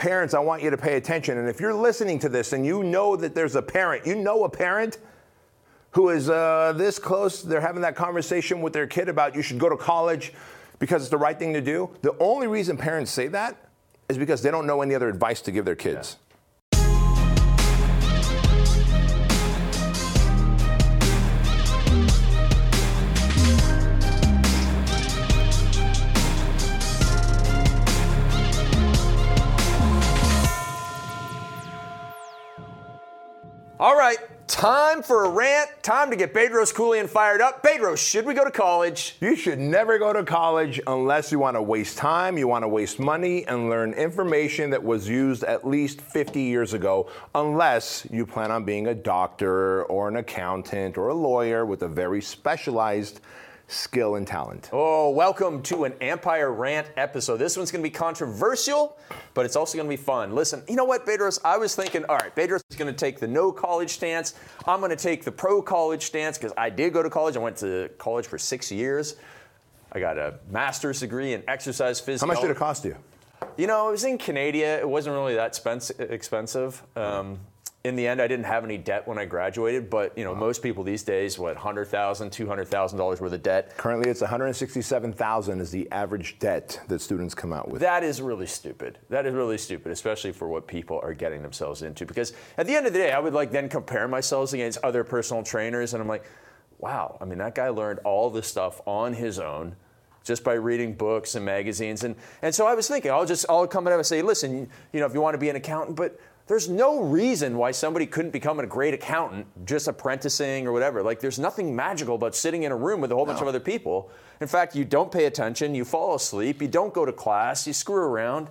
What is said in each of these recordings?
parents, I want you to pay attention. And if you're listening to this and you know that there's a parent, you know a parent who is uh, this close, they're having that conversation with their kid about you should go to college because it's the right thing to do. The only reason parents say that is because they don't know any other advice to give their kids. Yeah. Time for a rant. Time to get Bedros Keuilian fired up. Bedros, should we go to college? You should never go to college unless you want to waste time, you want to waste money, and learn information that was used at least 50 years ago, unless you plan on being a doctor or an accountant or a lawyer with a very specialized skill and talent. Oh, welcome to an Empire Rant episode. This one's going to be controversial, but it's also going to be fun. Listen, you know what, Bedros? I was thinking, all right, Bedros is going to take the no college stance. I'm going to take the pro college stance because I did go to college. I went to college for six years. I got a master's degree in exercise physiology. How much did it cost you? You know, it was in Canada. It wasn't really that expensive. Um, in the end, I didn't have any debt when I graduated, but you know, wow. most people these days, what, $100,000, $200,000 worth of debt. Currently, it's 167,000 is the average debt that students come out with. That is really stupid. That is really stupid, especially for what people are getting themselves into. Because at the end of the day, I would like then compare myself against other personal trainers, and I'm like, wow, I mean, that guy learned all this stuff on his own just by reading books and magazines. And, and so I was thinking, I'll just, I'll come in and say, listen, you know, if you want to be an accountant, but there's no reason why somebody couldn't become a great accountant just apprenticing or whatever. Like, there's nothing magical about sitting in a room with a whole no. bunch of other people. In fact, you don't pay attention, you fall asleep, you don't go to class, you screw around.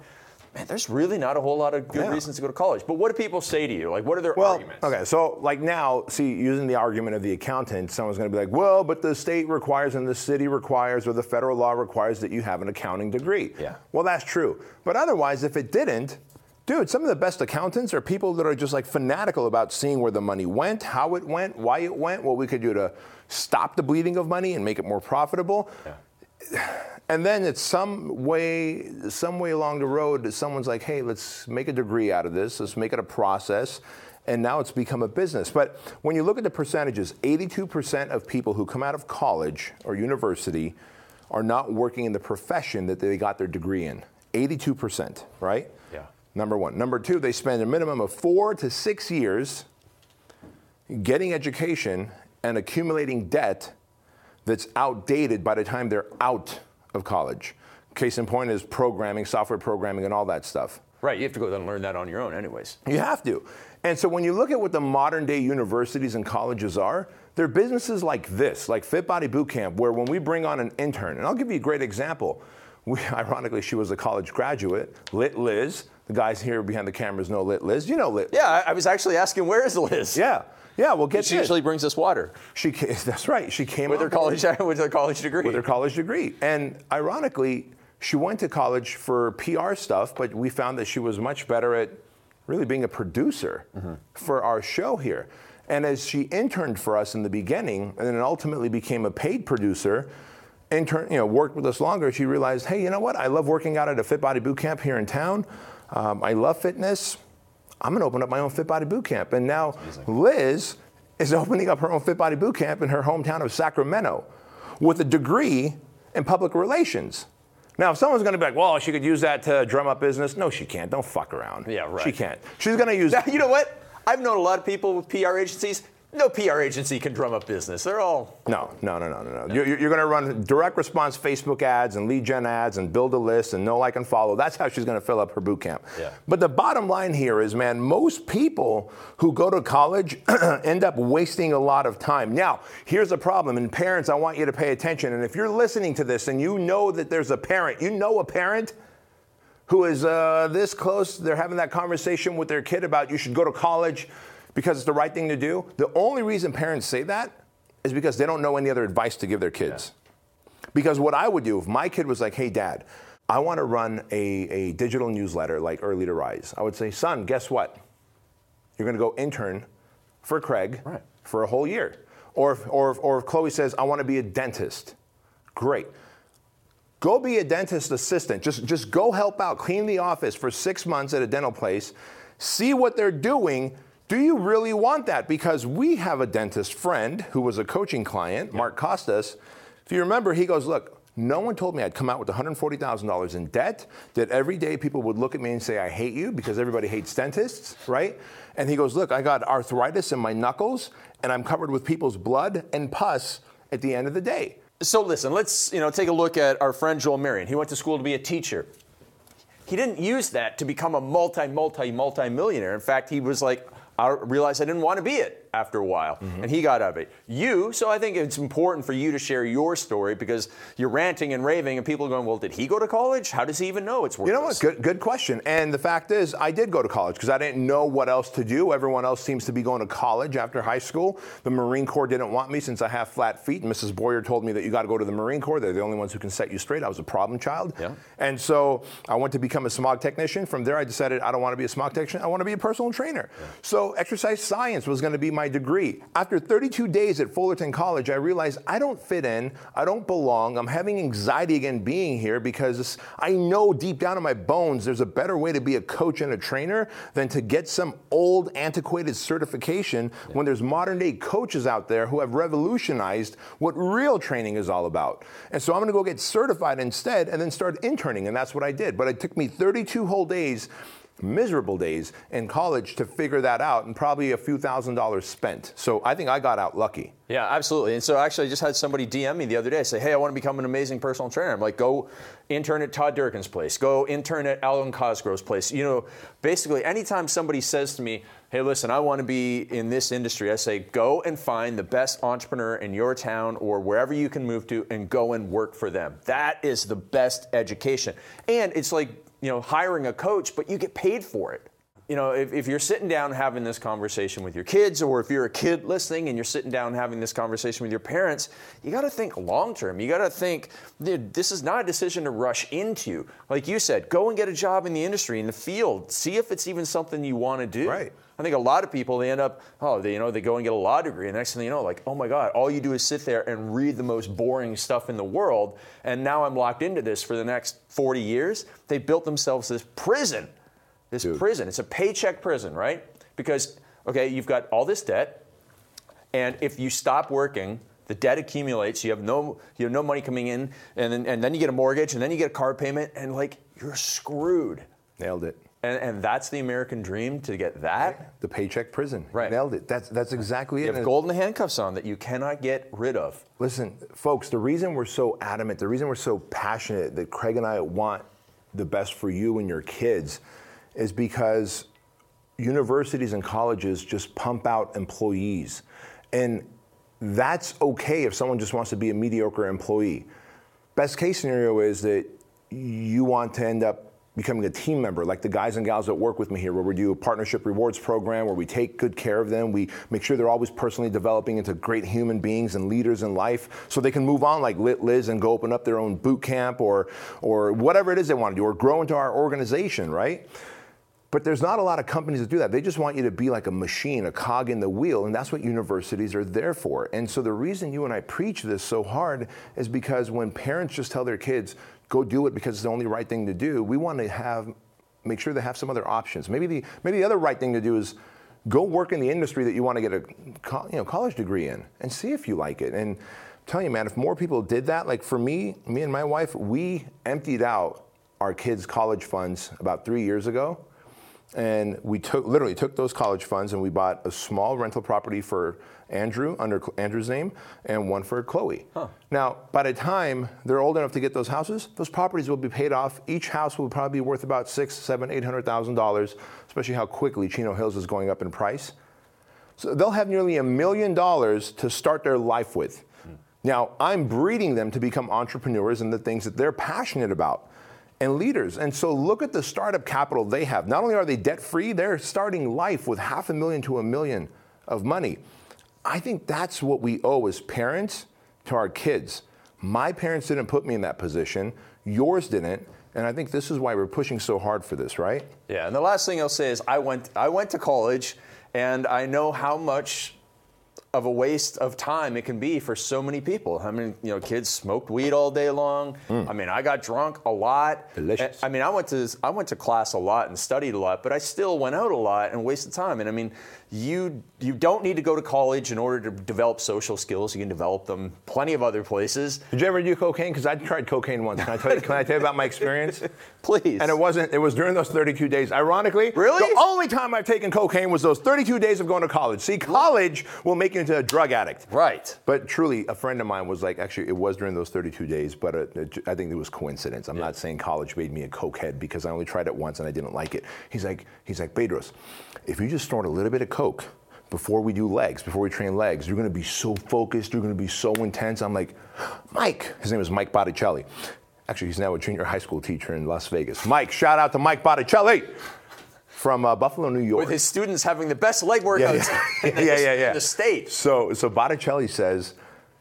Man, there's really not a whole lot of good yeah. reasons to go to college. But what do people say to you? Like, what are their well, arguments? Okay, so like now, see, using the argument of the accountant, someone's going to be like, well, but the state requires and the city requires or the federal law requires that you have an accounting degree. Yeah. Well, that's true. But otherwise, if it didn't, Dude, some of the best accountants are people that are just like fanatical about seeing where the money went, how it went, why it went, what we could do to stop the bleeding of money and make it more profitable. Yeah. And then it's some way, some way along the road, someone's like, hey, let's make a degree out of this, let's make it a process. And now it's become a business. But when you look at the percentages, 82% of people who come out of college or university are not working in the profession that they got their degree in. 82%, right? Number one. Number two, they spend a minimum of four to six years getting education and accumulating debt that's outdated by the time they're out of college. Case in point is programming, software programming, and all that stuff. Right, you have to go and learn that on your own, anyways. You have to. And so when you look at what the modern day universities and colleges are, they're businesses like this, like Fit Body Bootcamp, where when we bring on an intern, and I'll give you a great example. We, ironically, she was a college graduate, Lit Liz. The guys here behind the cameras know Lit Liz. You know Lit. Yeah, I was actually asking where is Liz? Yeah. Yeah, well, get She this. usually brings us water. She, that's right. She came with her college with her college degree. With her college degree, and ironically, she went to college for PR stuff, but we found that she was much better at really being a producer mm-hmm. for our show here. And as she interned for us in the beginning, and then ultimately became a paid producer, intern, you know, worked with us longer, she realized, hey, you know what? I love working out at a Fit Body Boot Camp here in town. Um, I love fitness. I'm going to open up my own Fit Body Boot Camp. And now Liz is opening up her own Fit Body Boot Camp in her hometown of Sacramento with a degree in public relations. Now, if someone's going to be like, well, she could use that to drum up business, no, she can't. Don't fuck around. Yeah, right. She can't. She's going to use. Now, you know what? I've known a lot of people with PR agencies no PR agency can drum up business. They're all. No, no, no, no, no. no. You're, you're going to run direct response Facebook ads and lead gen ads and build a list and know, like, and follow. That's how she's going to fill up her boot camp. Yeah. But the bottom line here is, man, most people who go to college end up wasting a lot of time. Now, here's a problem. And parents, I want you to pay attention. And if you're listening to this and you know that there's a parent, you know a parent who is uh, this close, they're having that conversation with their kid about you should go to college because it's the right thing to do. The only reason parents say that is because they don't know any other advice to give their kids. Yeah. Because what I would do if my kid was like, hey, dad, I want to run a, a digital newsletter like Early to Rise, I would say, son, guess what? You're going to go intern for Craig right. for a whole year. Or, or, or if Chloe says, I want to be a dentist, great. Go be a dentist assistant. Just, just go help out, clean the office for six months at a dental place. See what they're doing. Do you really want that? Because we have a dentist friend who was a coaching client, Mark Costas. If you remember, he goes, Look, no one told me I'd come out with $140,000 in debt, that every day people would look at me and say, I hate you because everybody hates dentists, right? And he goes, Look, I got arthritis in my knuckles and I'm covered with people's blood and pus at the end of the day. So listen, let's you know take a look at our friend Joel Marion. He went to school to be a teacher. He didn't use that to become a multi, multi, multi millionaire. In fact, he was like, I realized I didn't want to be it after a while, mm-hmm. and he got out of it. You, so I think it's important for you to share your story because you're ranting and raving, and people are going, "Well, did he go to college? How does he even know it's worthless?" You know what? Good, good question. And the fact is, I did go to college because I didn't know what else to do. Everyone else seems to be going to college after high school. The Marine Corps didn't want me since I have flat feet. And Mrs. Boyer told me that you got to go to the Marine Corps. They're the only ones who can set you straight. I was a problem child. Yeah. And so I went to become a smog technician. From there, I decided I don't want to be a smog technician. I want to be a personal trainer. Yeah. So exercise science was going to be my degree. After 32 days at Fullerton College, I realized I don't fit in, I don't belong, I'm having anxiety again being here because I know deep down in my bones there's a better way to be a coach and a trainer than to get some old, antiquated certification yeah. when there's modern day coaches out there who have revolutionized what real training is all about. And so I'm gonna go get certified instead and then start interning, and that's what I did. But it took me 32 whole days miserable days in college to figure that out and probably a few thousand dollars spent. So I think I got out lucky. Yeah, absolutely. And so actually, I just had somebody DM me the other day say, Hey, I want to become an amazing personal trainer. I'm like, Go intern at Todd Durkin's place, go intern at Alwyn Cosgrove's place. You know, basically, anytime somebody says to me, Hey, listen, I want to be in this industry, I say, Go and find the best entrepreneur in your town or wherever you can move to and go and work for them. That is the best education. And it's like, you know, hiring a coach, but you get paid for it. You know, if, if you're sitting down having this conversation with your kids, or if you're a kid listening and you're sitting down having this conversation with your parents, you got to think long term. You got to think, this is not a decision to rush into. Like you said, go and get a job in the industry, in the field, see if it's even something you want to do. Right. I think a lot of people they end up oh they you know they go and get a law degree and next thing you know like oh my god all you do is sit there and read the most boring stuff in the world and now I'm locked into this for the next 40 years. They built themselves this prison, this Dude. prison. It's a paycheck prison, right? Because okay you've got all this debt, and if you stop working the debt accumulates you have no you have no money coming in and then, and then you get a mortgage and then you get a car payment and like you're screwed nailed it and, and, that's the American dream to get that? The paycheck prison. Right. Nailed it. That's, that's exactly you it. You have golden handcuffs on that you cannot get rid of. Listen, folks, the reason we're so adamant, the reason we're so passionate that Craig and I want the best for you and your kids is because universities and colleges just pump out employees. And that's okay if someone just wants to be a mediocre employee. Best case scenario is that you want to end up becoming a team member, like the guys and gals that work with me here, where we do a partnership rewards program where we take good care of them. We make sure they're always personally developing into great human beings and leaders in life so they can move on like Liz and go open up their own boot camp or, or whatever it is they want to do or grow into our organization, right? But there's not a lot of companies that do that. They just want you to be like a machine, a cog in the wheel, and that's what universities are there for. And so the reason you and I preach this so hard is because when parents just tell their kids, go do it because it's the only right thing to do. We want to have make sure they have some other options. Maybe the maybe the other right thing to do is go work in the industry that you want to get a you know college degree in and see if you like it. And I'm telling you, man, if more people did that, like for me, me and my wife, we emptied out our kids' college funds about three years ago. And we took literally took those college funds and we bought a small rental property for Andrew under Andrew's name and one for Chloe. Huh. Now, by the time they're old enough to get those houses, those properties will be paid off. Each house will probably be worth about six, seven, eight hundred thousand dollars, especially how quickly Chino Hills is going up in price. So they'll have nearly a million dollars to start their life with. Hmm. Now, I'm breeding them to become entrepreneurs and the things that they're passionate about and leaders. And so look at the startup capital they have. Not only are they debt free, they're starting life with half a million to a million of money. I think that's what we owe as parents to our kids. My parents didn't put me in that position, yours didn't. And I think this is why we're pushing so hard for this, right? Yeah, and the last thing I'll say is I went I went to college and I know how much of a waste of time it can be for so many people. I mean, you know, kids smoked weed all day long. Mm. I mean, I got drunk a lot. Delicious. I mean, I went to I went to class a lot and studied a lot, but I still went out a lot and wasted time. And I mean, you you don't need to go to college in order to develop social skills. You can develop them plenty of other places. Did you ever do cocaine? Because I tried cocaine once. Can I tell you? Can I tell you about my experience? Please. And it wasn't. It was during those 32 days. Ironically, Really? the only time I've taken cocaine was those 32 days of going to college. See, college will make you into a drug addict. Right. But truly, a friend of mine was like, actually, it was during those 32 days, but uh, it, it, I think it was coincidence. I'm not saying college made me a cokehead because I only tried it once and I didn't like it. He's like, he's like, Bedros, if you just snort a little bit of coke before we do legs, before we train legs, you're gonna be so focused, you're gonna be so intense. I'm like, Mike. His name is Mike Botticelli. Actually, he's now a junior high school teacher in Las Vegas. Mike, shout out to Mike Botticelli from uh, Buffalo, New York. With his students having the best leg workouts yeah, in the, yeah, yeah, yeah. in the state. So, so Botticelli says,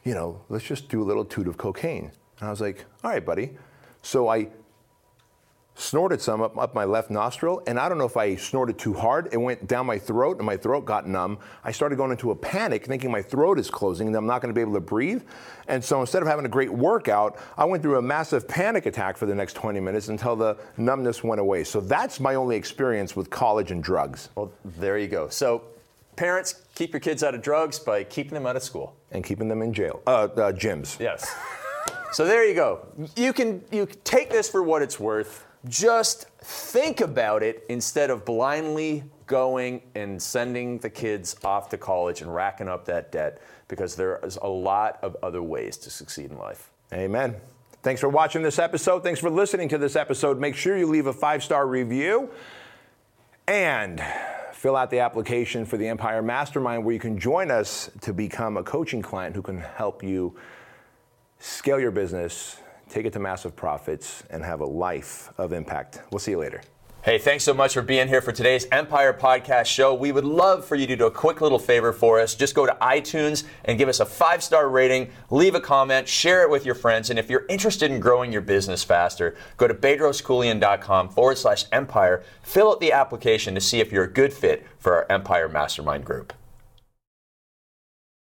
you know, let's just do a little toot of cocaine. And I was like, all right, buddy. So I snorted some up, up my left nostril, and I don't know if I snorted too hard. It went down my throat, and my throat got numb. I started going into a panic, thinking my throat is closing and I'm not going to be able to breathe. And so instead of having a great workout, I went through a massive panic attack for the next 20 minutes until the numbness went away. So that's my only experience with college and drugs. Well, there you go. So, parents, keep your kids out of drugs by keeping them out of school. And keeping them in jail, uh, uh, gyms. Yes. so there you go. You can you take this for what it's worth. Just think about it instead of blindly going and sending the kids off to college and racking up that debt because there is a lot of other ways to succeed in life. Amen. Thanks for watching this episode. Thanks for listening to this episode. Make sure you leave a five star review and fill out the application for the Empire Mastermind where you can join us to become a coaching client who can help you scale your business, take it to massive profits, and have a life of impact. We'll see you later. Hey, thanks so much for being here for today's Empire Podcast Show. We would love for you to do a quick little favor for us. Just go to iTunes and give us a five star rating, leave a comment, share it with your friends. And if you're interested in growing your business faster, go to bedroskeuilian.com forward slash empire, fill out the application to see if you're a good fit for our Empire Mastermind group.